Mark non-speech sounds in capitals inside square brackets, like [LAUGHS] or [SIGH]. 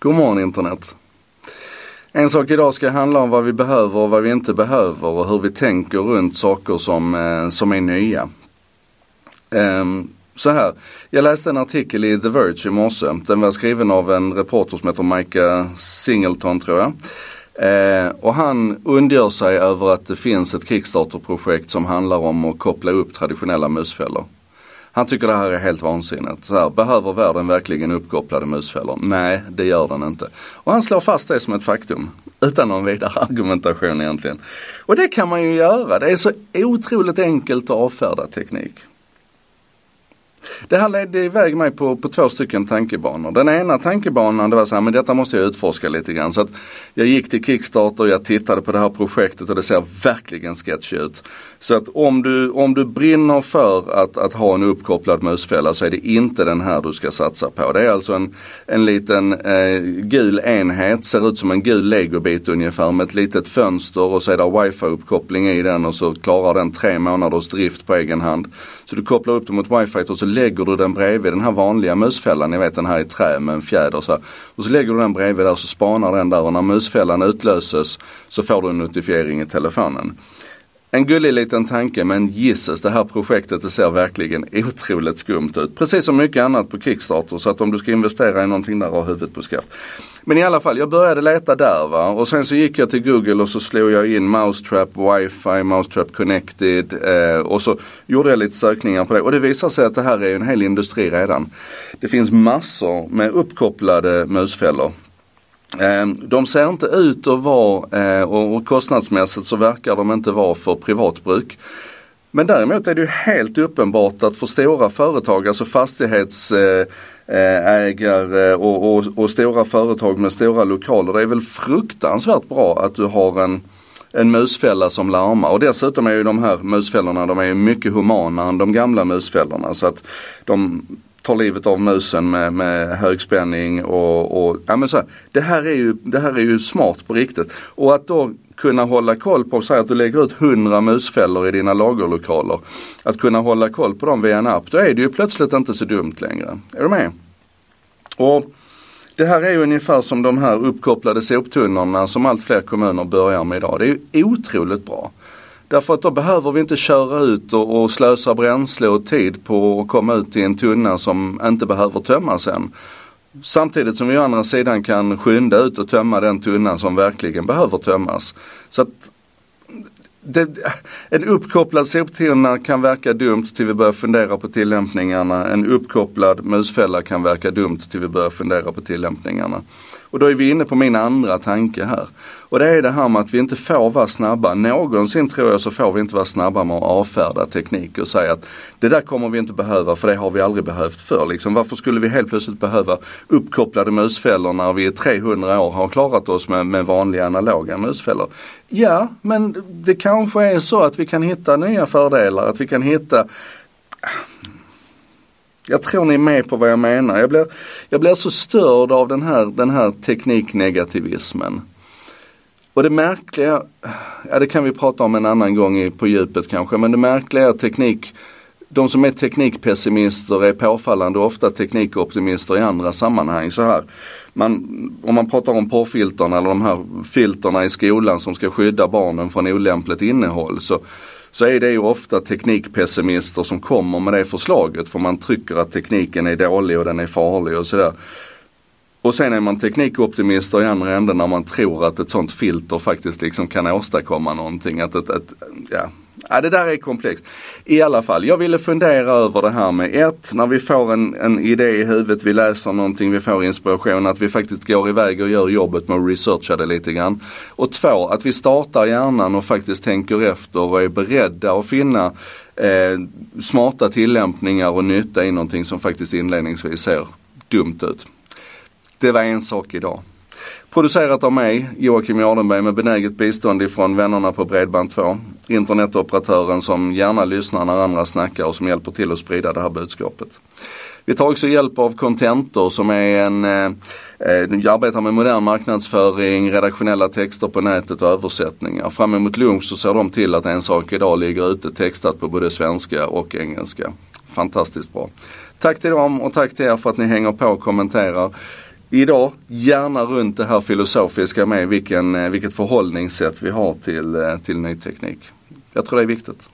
God morgon internet. En sak idag ska handla om vad vi behöver och vad vi inte behöver och hur vi tänker runt saker som, eh, som är nya. Um, så här, jag läste en artikel i The Verge i morse. Den var skriven av en reporter som heter Micah Singleton tror jag. Eh, och han undgör sig över att det finns ett Kickstarter-projekt som handlar om att koppla upp traditionella musfällor. Han tycker det här är helt vansinnigt. Så här, behöver världen verkligen uppkopplade musfällor? Nej, det gör den inte. Och han slår fast det som ett faktum. Utan någon vidare [LAUGHS] argumentation egentligen. Och det kan man ju göra. Det är så otroligt enkelt att avfärda teknik. Det här ledde iväg mig på, på två stycken tankebanor. Den ena tankebanan det var så här, men detta måste jag utforska lite grann. Så att jag gick till Kickstarter och jag tittade på det här projektet och det ser verkligen sketch ut. Så att om du, om du brinner för att, att ha en uppkopplad musfälla så är det inte den här du ska satsa på. Det är alltså en, en liten eh, gul enhet, ser ut som en gul legobit ungefär med ett litet fönster och så är det wifi uppkoppling i den och så klarar den tre månaders drift på egen hand. Så du kopplar upp den mot wifi och så lägger du den bredvid den här vanliga musfällan, ni vet den här i trä med en fjäder så här. Och så lägger du den bredvid där så spanar den där och när musfällan utlöses så får du en notifiering i telefonen. En gullig liten tanke men gisses det här projektet det ser verkligen otroligt skumt ut. Precis som mycket annat på Kickstarter så att om du ska investera i någonting där har huvudet på skaft. Men i alla fall, jag började leta där va och sen så gick jag till Google och så slog jag in Mousetrap Wi-Fi, Mousetrap Connected eh, och så gjorde jag lite sökningar på det och det visar sig att det här är en hel industri redan. Det finns massor med uppkopplade musfällor Ehm, de ser inte ut att vara, eh, och kostnadsmässigt så verkar de inte vara för privatbruk. Men däremot är det ju helt uppenbart att för stora företag, alltså fastighetsägare eh, eh, och, och, och stora företag med stora lokaler, det är väl fruktansvärt bra att du har en en musfälla som larmar och dessutom är ju de här musfällorna de är mycket humanare än de gamla musfällorna så att de tar livet av musen med, med högspänning och, och ja, men så här, det, här är ju, det här är ju smart på riktigt. Och att då kunna hålla koll på, säg att du lägger ut 100 musfällor i dina lagerlokaler. Att kunna hålla koll på dem via en app, då är det ju plötsligt inte så dumt längre. Är du med? Och det här är ju ungefär som de här uppkopplade soptunnorna som allt fler kommuner börjar med idag. Det är ju otroligt bra. Därför att då behöver vi inte köra ut och, och slösa bränsle och tid på att komma ut i en tunna som inte behöver tömmas än. Samtidigt som vi å andra sidan kan skynda ut och tömma den tunnan som verkligen behöver tömmas. Så att det, en uppkopplad soptunna kan verka dumt till vi börjar fundera på tillämpningarna. En uppkopplad musfälla kan verka dumt till vi börjar fundera på tillämpningarna. Och då är vi inne på min andra tanke här. Och det är det här med att vi inte får vara snabba. Någonsin tror jag så får vi inte vara snabba med att avfärda teknik och säga att det där kommer vi inte behöva för det har vi aldrig behövt förr. Liksom, varför skulle vi helt plötsligt behöva uppkopplade musfällor när vi i 300 år har klarat oss med, med vanliga analoga musfällor? Ja, men det kan kanske är så att vi kan hitta nya fördelar, att vi kan hitta jag tror ni är med på vad jag menar. Jag blir, jag blir så störd av den här, den här tekniknegativismen. Och det märkliga, ja det kan vi prata om en annan gång på djupet kanske, men det märkliga är att teknik, de som är teknikpessimister är påfallande ofta teknikoptimister i andra sammanhang. Så här, man, om man pratar om porrfilterna eller de här filterna i skolan som ska skydda barnen från olämpligt innehåll så så är det ju ofta teknikpessimister som kommer med det förslaget för man trycker att tekniken är dålig och den är farlig och sådär. Och sen är man teknikoptimister i andra änden när man tror att ett sånt filter faktiskt liksom kan åstadkomma någonting. Att ett, ett, ja, Ja, det där är komplext. I alla fall, jag ville fundera över det här med ett, när vi får en, en idé i huvudet, vi läser någonting, vi får inspiration, att vi faktiskt går iväg och gör jobbet med att researcha det lite grann. Och två, att vi startar hjärnan och faktiskt tänker efter och är beredda att finna eh, smarta tillämpningar och nytta i någonting som faktiskt inledningsvis ser dumt ut. Det var en sak idag. Producerat av mig, Joakim Jardenberg med benäget bistånd ifrån vännerna på Bredband2. Internetoperatören som gärna lyssnar när andra snackar och som hjälper till att sprida det här budskapet. Vi tar också hjälp av Contentor som är en, eh, eh, arbetar med modern marknadsföring, redaktionella texter på nätet och översättningar. Fram emot lunch så ser de till att en sak idag ligger ute textat på både svenska och engelska. Fantastiskt bra. Tack till dem och tack till er för att ni hänger på och kommenterar idag, gärna runt det här filosofiska med vilken, eh, vilket förhållningssätt vi har till, eh, till ny teknik. Jag tror det är viktigt.